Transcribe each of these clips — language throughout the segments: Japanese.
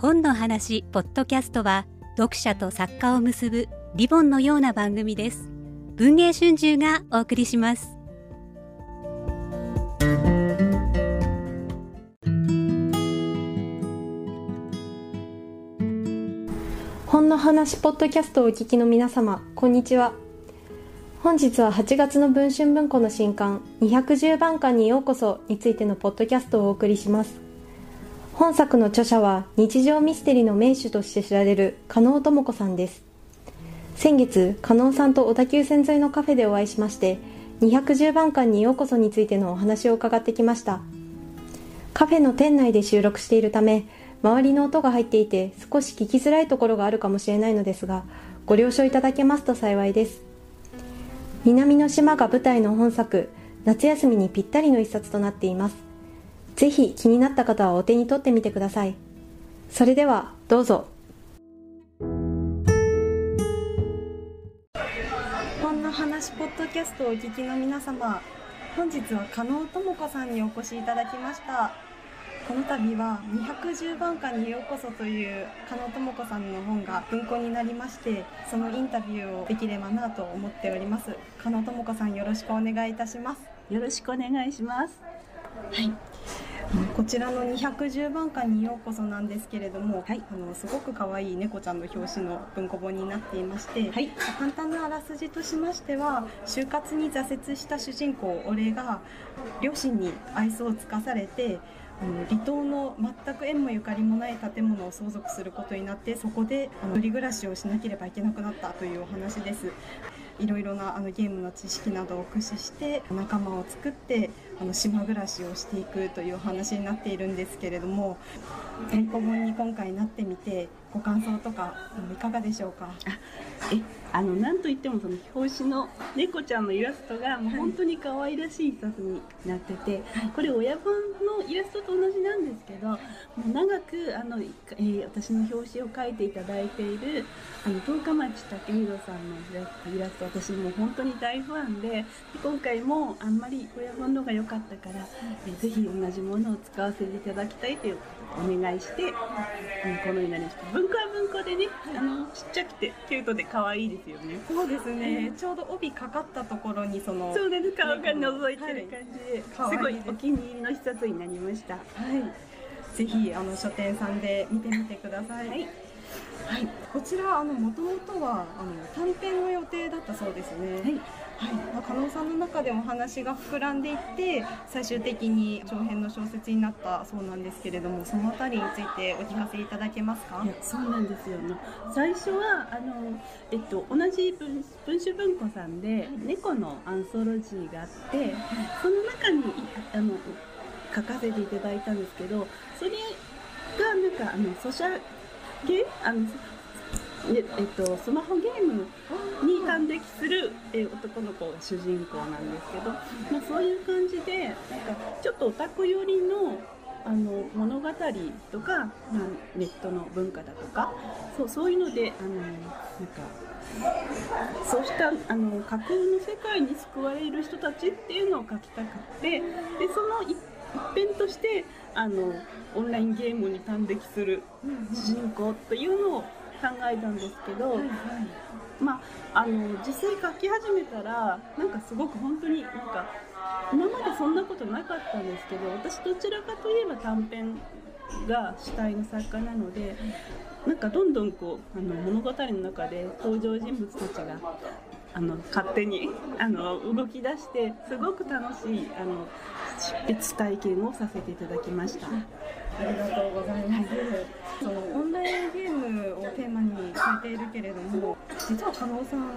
本の話ポッドキャストは読者と作家を結ぶリボンのような番組です。文藝春秋がお送りします。本の話ポッドキャストをお聞きの皆様こんにちは。本日は8月の文春文庫の新刊210番館にようこそについてのポッドキャストをお送りします。本作の著者は日常ミステリーの名手として知られる加納智子さんです。先月加納さんと小田急線沿いのカフェでお会いしまして210番館にようこそについてのお話を伺ってきました。カフェの店内で収録しているため周りの音が入っていて少し聞きづらいところがあるかもしれないのですがご了承いただけますと幸いです。南の島が舞台の本作夏休みにぴったりの一冊となっています。ぜひ気になった方はお手に取ってみてください。それではどうぞ。本の話ポッドキャストをお聞きの皆様本日は加納智子さんにお越しいただきました。この度は210番館にようこそという加納智子さんの本が文庫になりましてそのインタビューをできればなと思っております。加納智子さんよろしくお願いいたします。よろしくお願いします。はいこちらの210番館にようこそなんですけれども、はい、あのすごく可愛い猫ちゃんの表紙の文庫本になっていまして、はい、簡単なあらすじとしましては就活に挫折した主人公俺が両親に愛想を尽かされてあの離島の全く縁もゆかりもない建物を相続することになってそこであの一人暮らしをしなければいけなくなったというお話です。いろいろなあのゲームの知識などを駆使して仲間を作ってあの島暮らしをしていくというお話になっているんですけれども文庫本に今回なってみてご感想とかいかがでしょうか？あのなんといってもその表紙の猫ちゃんのイラストがもう本当に可愛らしい一冊になってて、はい、これ親本のイラストと同じなんですけどもう長くあの、えー、私の表紙を描いていただいているあの十日町武弘さんのイラスト私も本当に大ファンで今回もあんまり親本のが良かったから、えー、ぜひ同じものを使わせていただきたいというお願いして、うん、このようになりました。文庫は文庫でねあのちっちゃくてキュートで可愛いですよね。そうですね、ちょうど帯かかったところにそのそうです顔が覗いてる感じ。で、はい、すごいお気に入りの一冊になりました。はい。ぜひあの書店さんで見てみてください、はいはい、こちらあの元々はあの短編の予定だったそうですね。はい。はい、まあ、加納さんの中でお話が膨らんでいって最終的に長編の小説になったそうなんですけれどもそのあたりについてお聞かせいただけますか？いやそうなんですよ。ね最初はあの、えっと、同じ文文春文庫さんで猫のアンソロジーがあってその中にあの書かせていただいたんですけどそれがなんかあのソシャゲあのえっと、スマホゲームに感激する、え男の子が主人公なんですけど、まあ、そういう感じでなんかちょっとオタク寄りのあの物語とか、まあ、ネットの文化だとかそうそういうのであのなんかそうしたあの架空の世界に救われる人たちっていうのを書きたくってでその一辺としてあのオンラインゲームに端的する主人公というのを考えたんですけど、はいはい、まああの実際書き始めたらなんかすごく本当になんか今までそんなことなかったんですけど私どちらかといえば短編が主体の作家なのでなんかどんどんこうあの物語の中で登場人物たちがあの勝手にあの動き出してすごく楽しいあの執筆体験をさせていただきました。ありがとうございます。そのオンラインゲームをテーマに書いているけれども、実は加納さん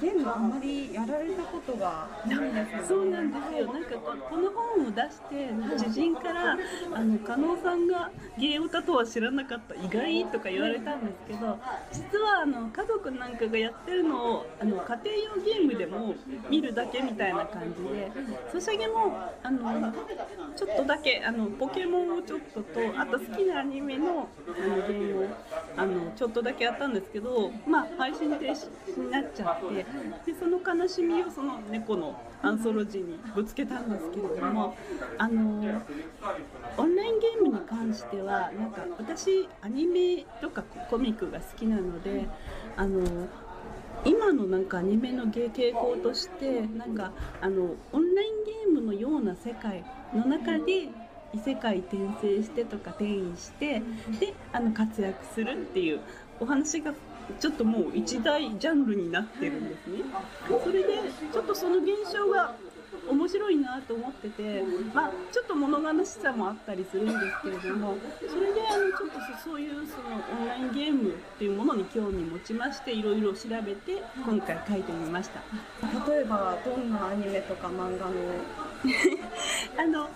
ゲームあんまりやられたことがないですよね。そうなんですよ。なんかこの本を出して知人からあの加納さんがゲームだとは知らなかった意外とか言われたんですけど、実はあの家族なんかがやってるのをあの家庭用ゲームでも見るだけみたいな感じで、ソシャゲもあのちょっとだけあのポケモンをちょっととあと好きなアニメのあのゲームをあのちょっとだけやったんですけど、まあ、配信停止になっちゃってでその悲しみをその猫のアンソロジーにぶつけたんですけれどもあのオンラインゲームに関してはなんか私アニメとかコミックが好きなのであの今のなんかアニメの傾向としてなんかあのオンラインゲームのような世界の中で異世界転生してとか転移してであの活躍するっていうお話がちょっともう一大ジャンルになってるんですね。それでちょっとその現象が面白いなと思ってて、まあ、ちょっと物悲しさもあったりするんですけれどもそれであのちょっとそういうそのオンラインゲームっていうものに興味持ちましていろいろ調べて今回書いてみました。例えばどんなアニメとか漫画の？あの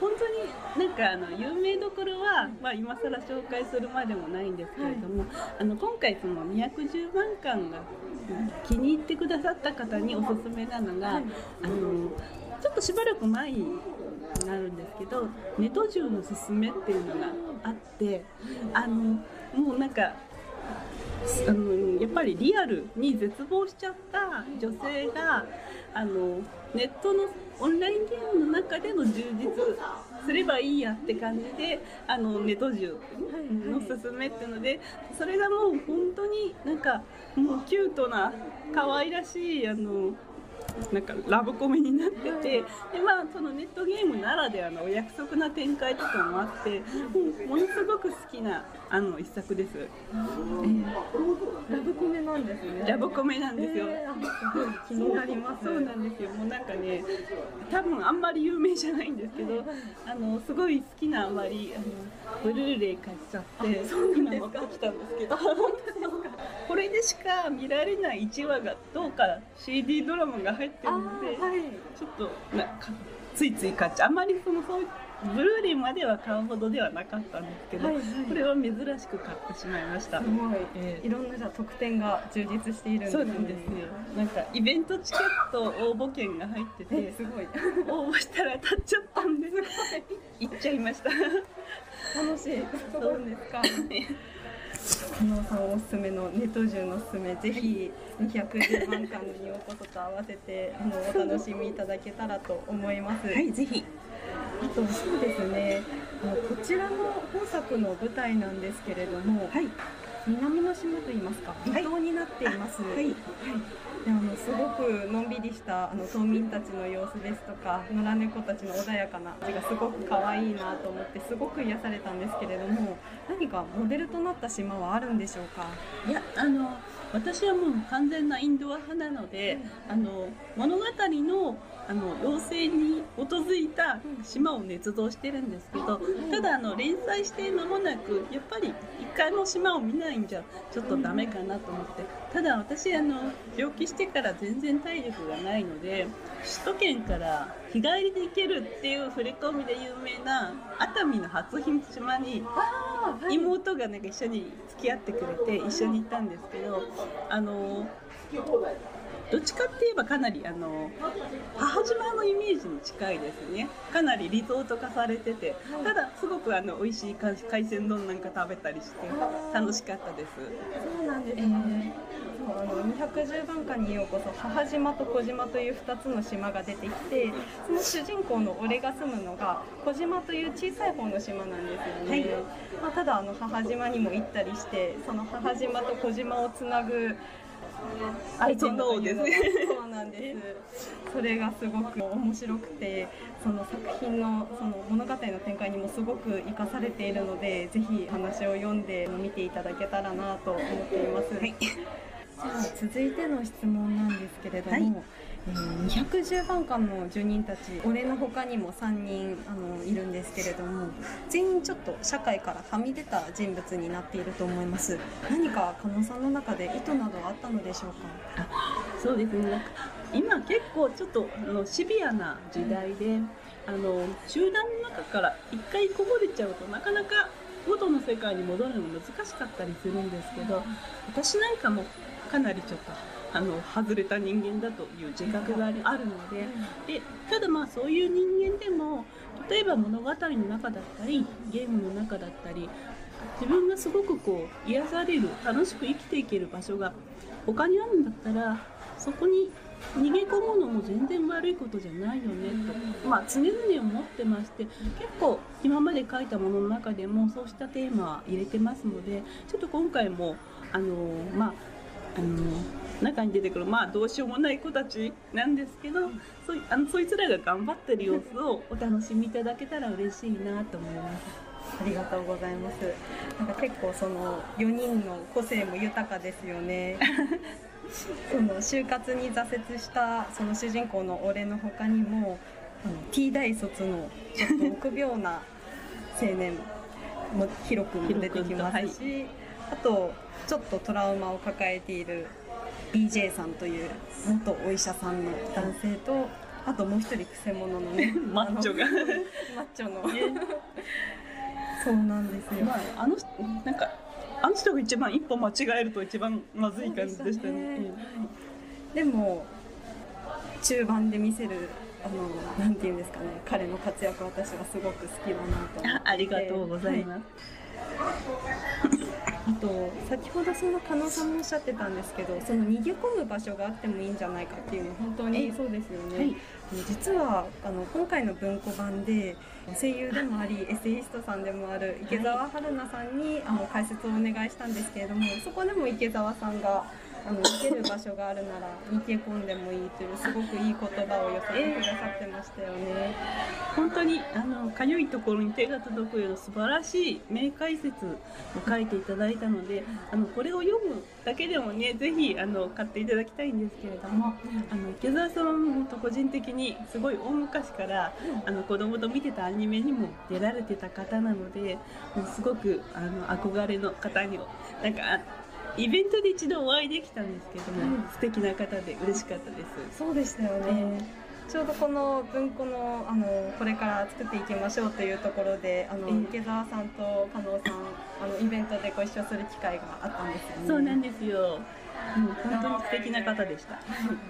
本当になんかあの有名どころは、まあ、今更紹介するまでもないんですけれども、はい、あの今回その210万巻が気に入ってくださった方におすすめなのが、はい、あのちょっとしばらく前になるんですけど「ネト銃のすすめ」っていうのがあってあのもうなんかあのやっぱりリアルに絶望しちゃった女性があのネットのオンラインゲームの中での充実すればいいやって感じであのネト銃のすすめっていうのでそれがもう本当になんかもうキュートな可愛らしいあのなんかラブコメになっててで、まあ、そのネットゲームならではのお約束な展開とかもあってものすごく好きなあの一作です、えー、ラブコメなんですね。ラブコメなんですよ、えー、気になります。そうなんですよ。もうなんかね多分あんまり有名じゃないんですけどあのすごい好きなあまりあのブルーレイ買っちゃって今持ってきたんですけど。これでしか見られない1話がどうか。CD ドラマが入ってるので、はい、ちょっとなんかついつい買っちゃう。あまりそのそうブルーレイまでは買うほどではなかったんですけど、はいはい、これは珍しく買ってしまいました。すごい、えー、いろんなじゃ特典が充実しているんですね。そうなんですねなんかイベントチケット応募券が入っててすごい。応募したら当たっちゃったんです。行っちゃいました。楽しい。どうですか？加納さんおすすめのネット銃のおすすめぜひ210万巻にようこそと合わせてあのお楽しみいただけたらと思います。はいぜひ。あとそうですね。こちらの本作の舞台なんですけれども、はい、南の島といいますか離島になっています。はい、はいであのすごくのんびりしたあの島民たちの様子ですとか野良猫たちの穏やかな味がすごく可愛いなと思ってすごく癒されたんですけれども何かモデルとなった島はあるんでしょうか？いやあの私はもう完全なインドア派なので、うん、あの物語のあの妖精に基づいた島を捏造してるんですけどただあの連載して間もなくやっぱり一回も島を見ないんじゃちょっとダメかなと思って。ただ私あの病気してから全然体力がないので首都圏から日帰りで行けるっていう触れ込みで有名な熱海の初島に妹がなんか一緒に付き合ってくれて一緒に行ったんですけどあのどっちかって言えばかなりあの母島のイメージに近いですね。かなりリゾート化されててただすごくあの美味しい海鮮丼なんか食べたりして楽しかったです。そうなんですね、えー、あの210番館にようこそ母島と小島という2つの島が出てきてその主人公の俺が住むのが小島という小さい方の島なんですよね、はい、まあ、ただあの母島にも行ったりしてその母島と小島をつなぐアイテムというの。そうなんです。それがすごく面白くてその作品のその物語の展開にもすごく生かされているのでぜひ話を読んで見ていただけたらなと思っています、はい、続いての質問なんですけれども、はい。えー、210番館の住人たち俺の他にも3人あのいるんですけれども全員ちょっと社会からはみ出た人物になっていると思います。何か加納さんの中で意図などあったのでしょうか？そうですね。今結構ちょっとあのシビアな時代で、うん、あの集団の中から一回こぼれちゃうとなかなか元の世界に戻るの難しかったりするんですけど私なんかもかなりちょっとあの外れた人間だという自覚があるのででただまあそういう人間でも例えば物語の中だったりゲームの中だったり自分がすごくこう癒される楽しく生きていける場所が他にあるんだったらそこに逃げ込むのも全然悪いことじゃないよねと、まあ、常々思ってまして結構今まで書いたものの中でもそうしたテーマは入れてますのでちょっと今回もあのまああの中に出てくるまあどうしようもない子たちなんですけどそあのそいつらが頑張ってる様子を お楽しみいただけたら嬉しいなと思います。ありがとうございます。なんか結構その4人の個性も豊かですよね。その就活に挫折したその主人公の俺の他にも、あの T 大卒のちょっと臆病な青年も広くも出てきますし、はい、あとちょっとトラウマを抱えている BJ さんという元お医者さんの男性とあともう一人くせ者のね マッチョが。マッチョの。そうなんですよ、まあ、あのなんかあの人が一番一歩間違えると一番まずい感じでしたね。でも中盤で見せるあのなんていうんですかね。彼の活躍私はすごく好きだなと思って。ありがとうございます。あと先ほどその加納さんもおっしゃってたんですけどその逃げ込む場所があってもいいんじゃないかっていうのは本当にそうですよね、はい、実はあの今回の文庫版で声優でもありエッセイストさんでもある池澤春菜さんにあの解説をお願いしたんですけれどもそこでも池澤さんがあの行ける場所があるなら逃げ込んでもいいというすごくいい言葉を寄せてくださってましたよね。本当にあのかゆいところに手が届くような素晴らしい名解説を書いていただいたので、あのこれを読むだけでもねぜひあの買っていただきたいんですけれども、あの池澤さんは本当個人的にすごい大昔からあの子供と見てたアニメにも出られてた方なので、もうすごくあの憧れの方になんかイベントで一度お会いできたんですけども、うん、素敵な方で嬉しかったです。そうでしたよね、えー、ちょうどこの文庫のあのこれから作っていきましょうというところであの、えー、池澤さんと加納さんあのイベントでご一緒する機会があったんですよね。そうなんですようん、本当に素敵な方でした。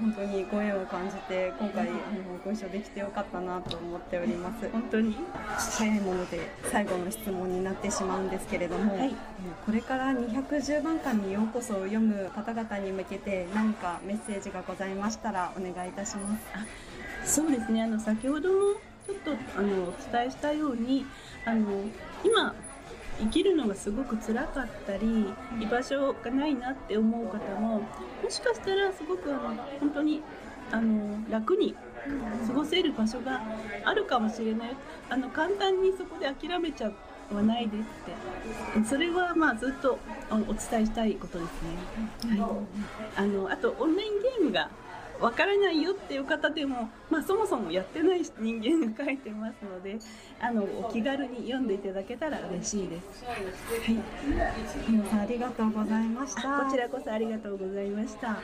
本当にご縁を感じて今回あのご一緒できてよかったなと思っております。本当に？早いもので最後の質問になってしまうんですけれども、はい、これから210番館にようこそを読む方々に向けて何かメッセージがございましたらお願いいたします。そうですね。あの先ほどもちょっとあのお伝えしたようにあの今生きるのがすごく辛かったり居場所がないなって思う方ももしかしたらすごくあの本当にあの楽に過ごせる場所があるかもしれない。あの簡単にそこで諦めちゃわないでって。それはまあずっとお伝えしたいことですね。はい、あのあとオンラインゲームがわからないよっていう方でも、まあ、そもそもやってない人間が書いてますのであのお気軽に読んでいただけたら嬉しいです。はい、皆さんありがとうございました。こちらこそありがとうございました。